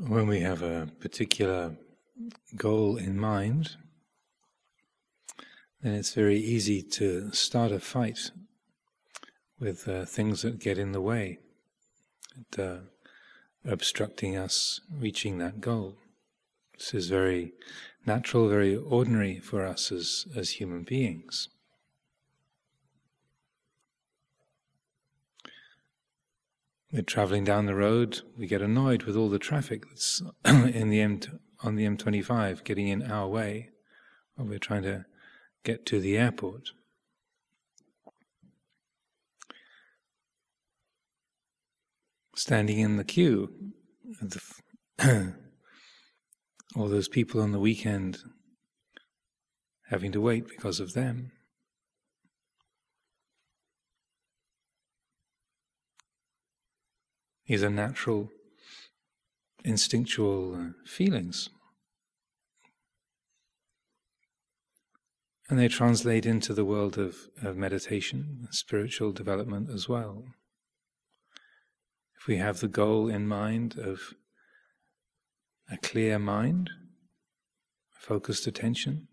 When we have a particular goal in mind, then it's very easy to start a fight with uh, things that get in the way, uh, obstructing us reaching that goal. This is very natural, very ordinary for us as, as human beings. We're traveling down the road, we get annoyed with all the traffic that's in the M on the M25 getting in our way while we're trying to get to the airport. Standing in the queue, the all those people on the weekend having to wait because of them. These are natural, instinctual uh, feelings. And they translate into the world of, of meditation, spiritual development as well. If we have the goal in mind of a clear mind, focused attention,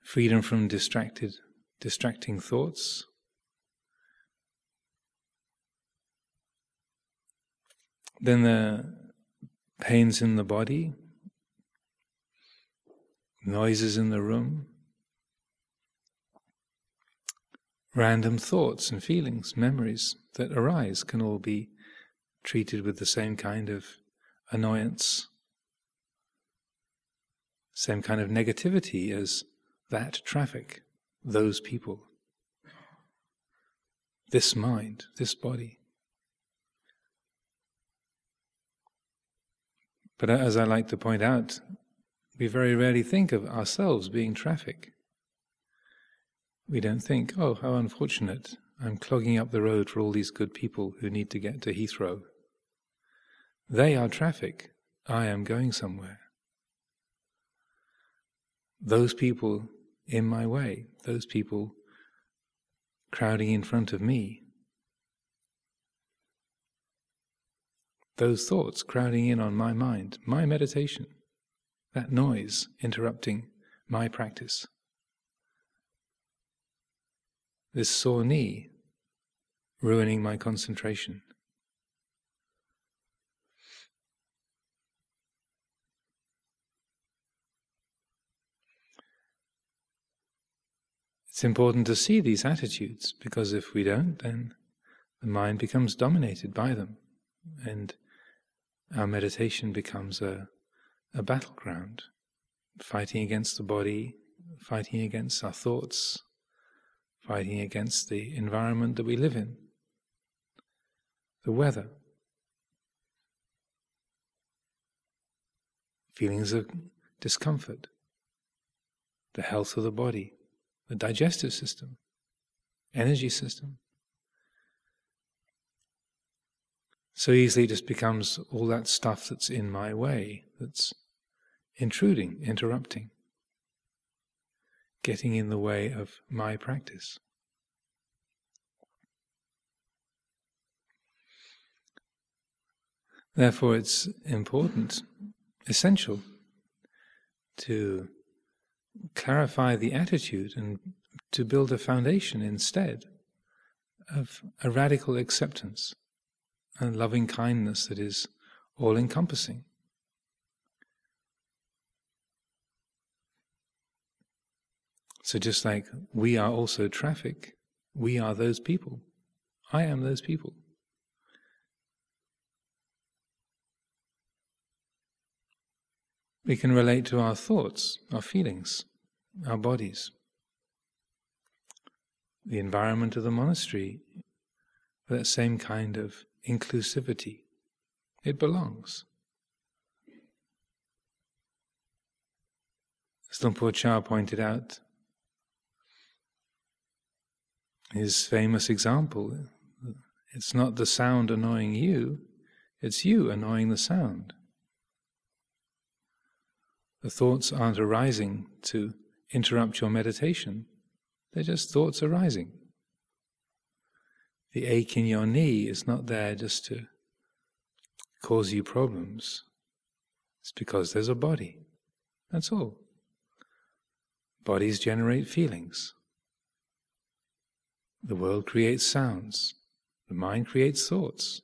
freedom from distracted, distracting thoughts, then the pains in the body noises in the room, random thoughts and feelings, memories that arise can all be treated with the same kind of annoyance, same kind of negativity as that traffic, those people, this mind, this body. But as I like to point out, we very rarely think of ourselves being traffic. We don't think, oh, how unfortunate, I'm clogging up the road for all these good people who need to get to Heathrow. They are traffic, I am going somewhere. Those people in my way, those people crowding in front of me, those thoughts crowding in on my mind, my meditation that noise interrupting my practice. This sore knee ruining my concentration. It's important to see these attitudes because if we don't, then the mind becomes dominated by them and our meditation becomes a a battleground, fighting against the body, fighting against our thoughts, fighting against the environment that we live in, the weather, feelings of discomfort, the health of the body, the digestive system, energy system. So easily it just becomes all that stuff that's in my way, that's intruding, interrupting, getting in the way of my practice. Therefore, it's important, essential, to clarify the attitude and to build a foundation instead of a radical acceptance and loving kindness that is all encompassing. So, just like we are also traffic, we are those people. I am those people. We can relate to our thoughts, our feelings, our bodies. The environment of the monastery, that same kind of inclusivity. It belongs. As Luang Por Chah pointed out, his famous example. It's not the sound annoying you, it's you annoying the sound. The thoughts aren't arising to interrupt your meditation, they're just thoughts arising. The ache in your knee is not there just to cause you problems. It's because there's a body. That's all. Bodies generate feelings. The world creates sounds. The mind creates thoughts.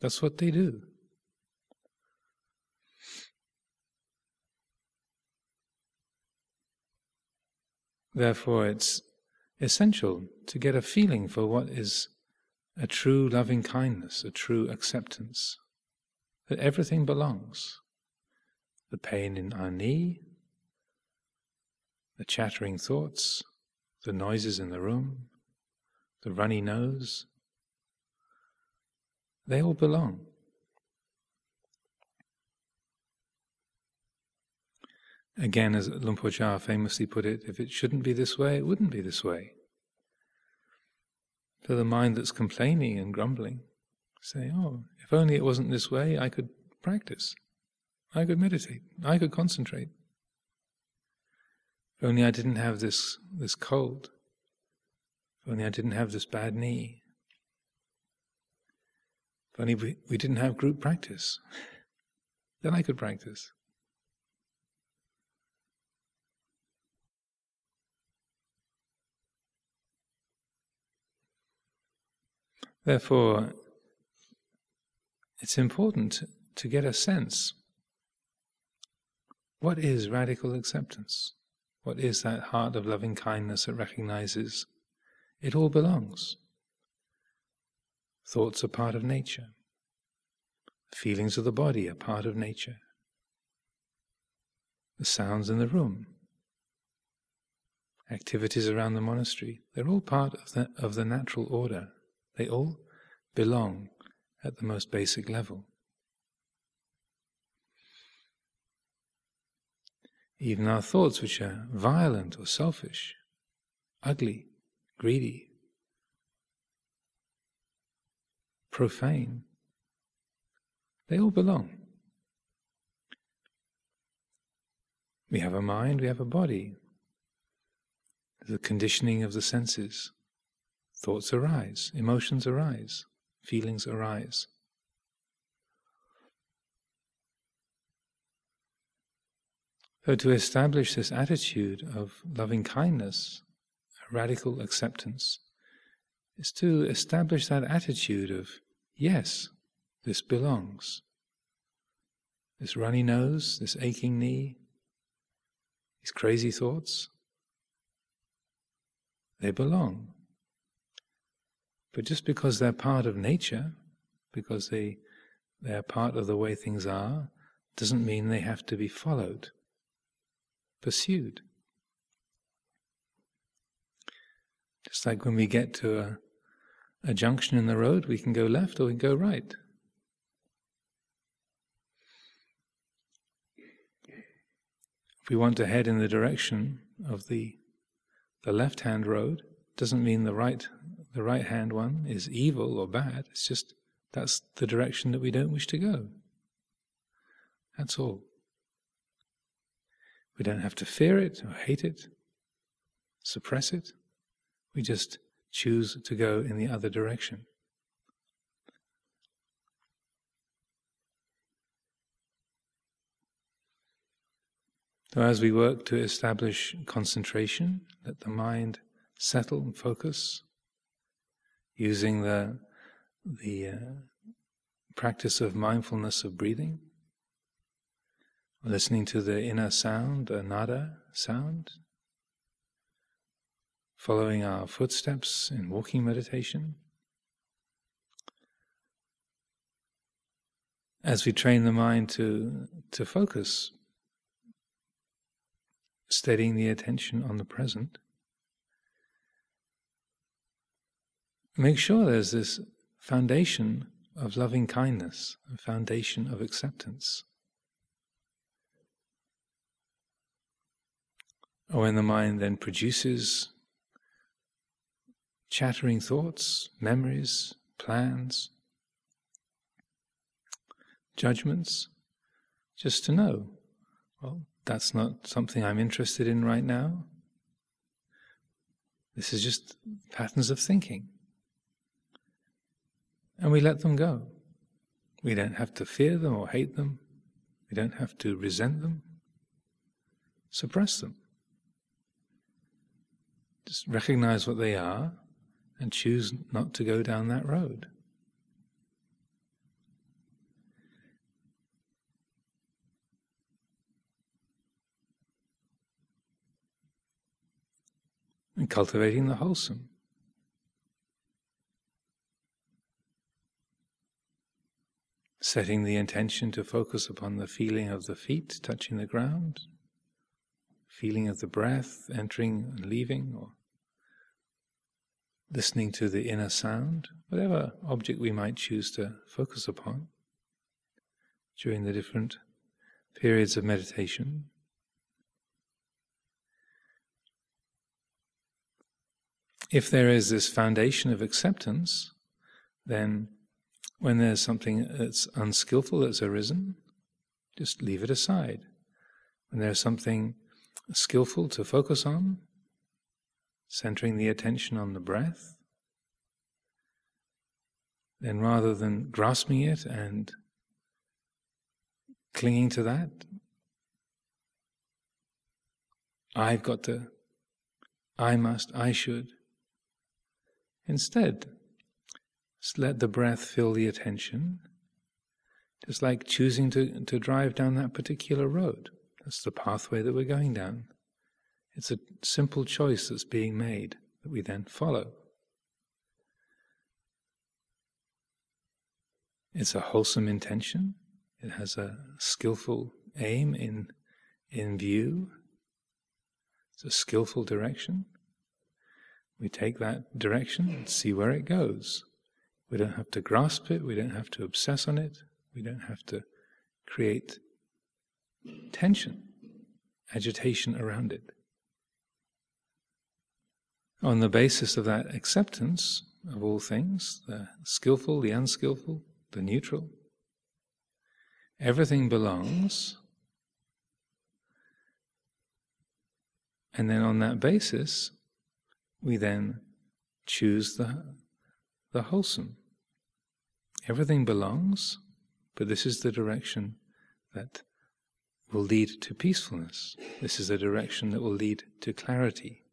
That's what they do. Therefore, it's essential to get a feeling for what is a true loving kindness, a true acceptance, that everything belongs. The pain in our knee, the chattering thoughts, the noises in the room, the runny nose, they all belong. Again, as Luang Por Chah famously put it, if it shouldn't be this way, it wouldn't be this way. For the mind that's complaining and grumbling, say, oh, if only it wasn't this way, I could practice. I could meditate. I could concentrate. If only I didn't have this, this cold. If only I didn't have this bad knee. If only we, we didn't have group practice. then I could practice. Therefore, it's important to get a sense what is radical acceptance? What is that heart of loving kindness that recognizes it all belongs? Thoughts are part of nature. Feelings of the body are part of nature. The sounds in the room, activities around the monastery, they're all part of the, of the natural order. They all belong at the most basic level. Even our thoughts, which are violent or selfish, ugly, greedy, profane, they all belong. We have a mind, we have a body. The conditioning of the senses. Thoughts arise, emotions arise, feelings arise. So, to establish this attitude of loving kindness, radical acceptance, is to establish that attitude of, yes, this belongs. This runny nose, this aching knee, these crazy thoughts, they belong. But just because they're part of nature, because they, they're part of the way things are, doesn't mean they have to be followed, pursued. Just like when we get to a, a junction in the road, we can go left or we can go right. If we want to head in the direction of the, the left hand road, doesn't mean the right the right hand one is evil or bad. It's just that's the direction that we don't wish to go. That's all. We don't have to fear it or hate it, suppress it. We just choose to go in the other direction. So, as we work to establish concentration, let the mind settle and focus using the, the uh, practice of mindfulness of breathing, listening to the inner sound, a nada sound, following our footsteps in walking meditation. As we train the mind to, to focus, steadying the attention on the present, Make sure there's this foundation of loving kindness, a foundation of acceptance. Oh, or when the mind then produces chattering thoughts, memories, plans, judgments, just to know, well, that's not something I'm interested in right now. This is just patterns of thinking. And we let them go. We don't have to fear them or hate them. We don't have to resent them, suppress them. Just recognize what they are and choose not to go down that road. And cultivating the wholesome. Setting the intention to focus upon the feeling of the feet touching the ground, feeling of the breath entering and leaving, or listening to the inner sound, whatever object we might choose to focus upon during the different periods of meditation. If there is this foundation of acceptance, then when there's something that's unskillful that's arisen, just leave it aside. When there's something skillful to focus on, centering the attention on the breath, then rather than grasping it and clinging to that, I've got to, I must, I should. Instead, just let the breath fill the attention, just like choosing to, to drive down that particular road. That's the pathway that we're going down. It's a simple choice that's being made that we then follow. It's a wholesome intention. It has a skillful aim in, in view. It's a skillful direction. We take that direction and see where it goes. We don't have to grasp it, we don't have to obsess on it, we don't have to create tension, agitation around it. On the basis of that acceptance of all things, the skillful, the unskillful, the neutral, everything belongs. And then on that basis, we then choose the, the wholesome. Everything belongs, but this is the direction that will lead to peacefulness. This is the direction that will lead to clarity,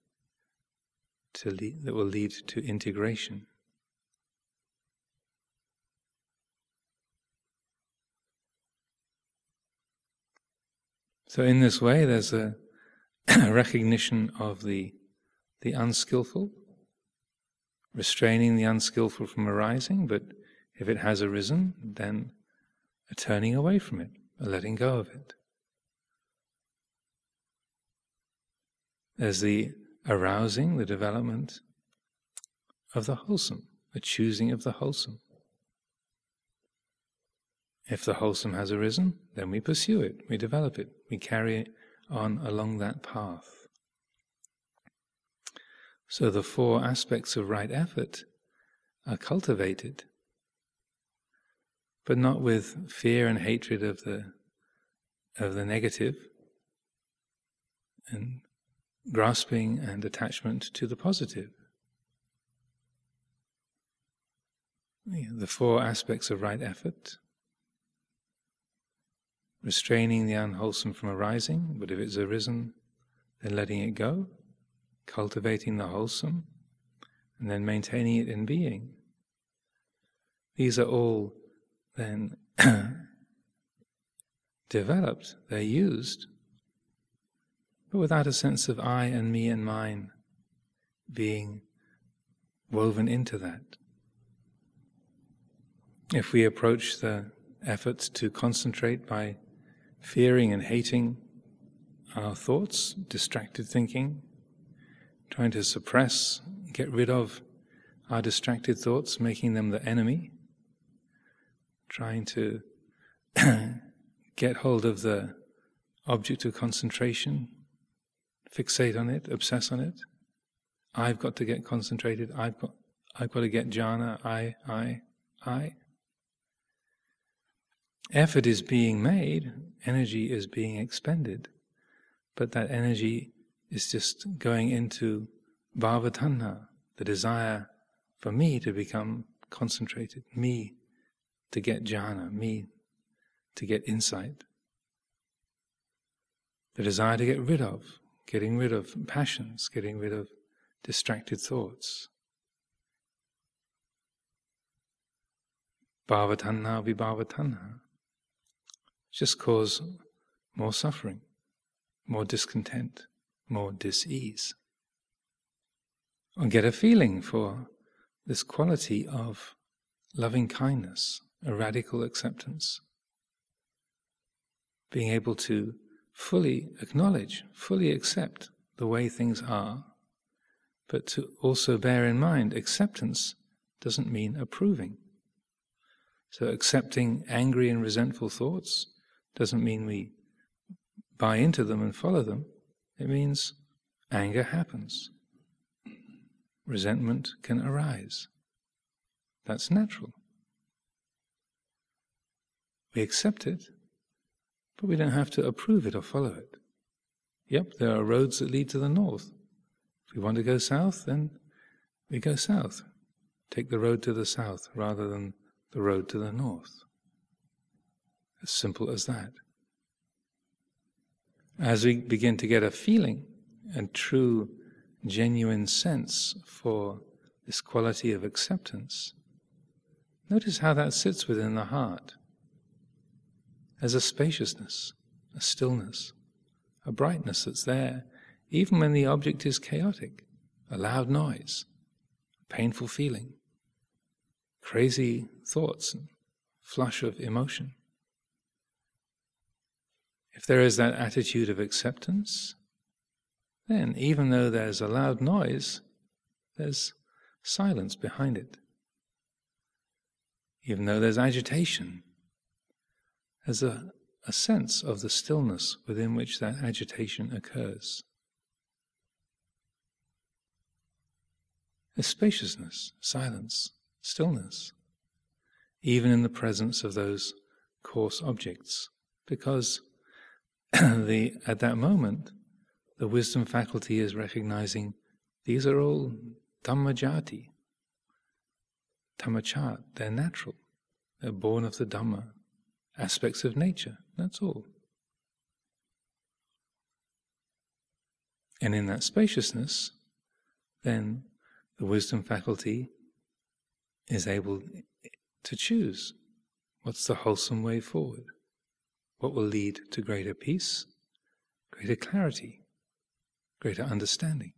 to lead, that will lead to integration. So, in this way, there's a recognition of the the unskillful, restraining the unskillful from arising, but if it has arisen, then a turning away from it, a letting go of it. There's the arousing, the development of the wholesome, the choosing of the wholesome. If the wholesome has arisen, then we pursue it, we develop it, we carry it on along that path. So the four aspects of right effort are cultivated, but not with fear and hatred of the of the negative and grasping and attachment to the positive. The four aspects of right effort restraining the unwholesome from arising, but if it's arisen, then letting it go cultivating the wholesome, and then maintaining it in being. These are all then developed, they're used, but without a sense of I and me and mine being woven into that. If we approach the efforts to concentrate by fearing and hating our thoughts, distracted thinking, trying to suppress, get rid of our distracted thoughts, making them the enemy, trying to get hold of the object of concentration, fixate on it, obsess on it. I've got to get concentrated, I've got, I've got to get jhana, I, I, I. Effort is being made, energy is being expended, but that energy is just going into bhavatanha, the desire for me to become concentrated, me to get jhana, me to get insight. The desire to get rid of, getting rid of passions, getting rid of distracted thoughts. Bhavatanha vibhavatanha just cause more suffering, more discontent, more dis-ease. And get a feeling for this quality of loving kindness, a radical acceptance. Being able to fully acknowledge, fully accept the way things are, but to also bear in mind acceptance doesn't mean approving. So accepting angry and resentful thoughts doesn't mean we buy into them and follow them. It means anger happens. Resentment can arise. That's natural. We accept it, but we don't have to approve it or follow it. Yep, there are roads that lead to the north. If we want to go south, then we go south. Take the road to the south rather than the road to the north. As simple as that. As we begin to get a feeling and true, genuine sense for this quality of acceptance, notice how that sits within the heart as a spaciousness, a stillness, a brightness that's there, even when the object is chaotic, a loud noise, a painful feeling, crazy thoughts, and flush of emotion. If there is that attitude of acceptance, then even though there's a loud noise, there's silence behind it. Even though there's agitation, there's a, a sense of the stillness within which that agitation occurs. A spaciousness, silence, stillness, even in the presence of those coarse objects, because the, at that moment, the wisdom faculty is recognizing these are all dhammajati, dhammachat, they're natural, they're born of the Dhamma, aspects of nature, that's all. And in that spaciousness, then the wisdom faculty is able to choose what's the wholesome way forward, what will lead to greater peace, greater clarity, greater understanding.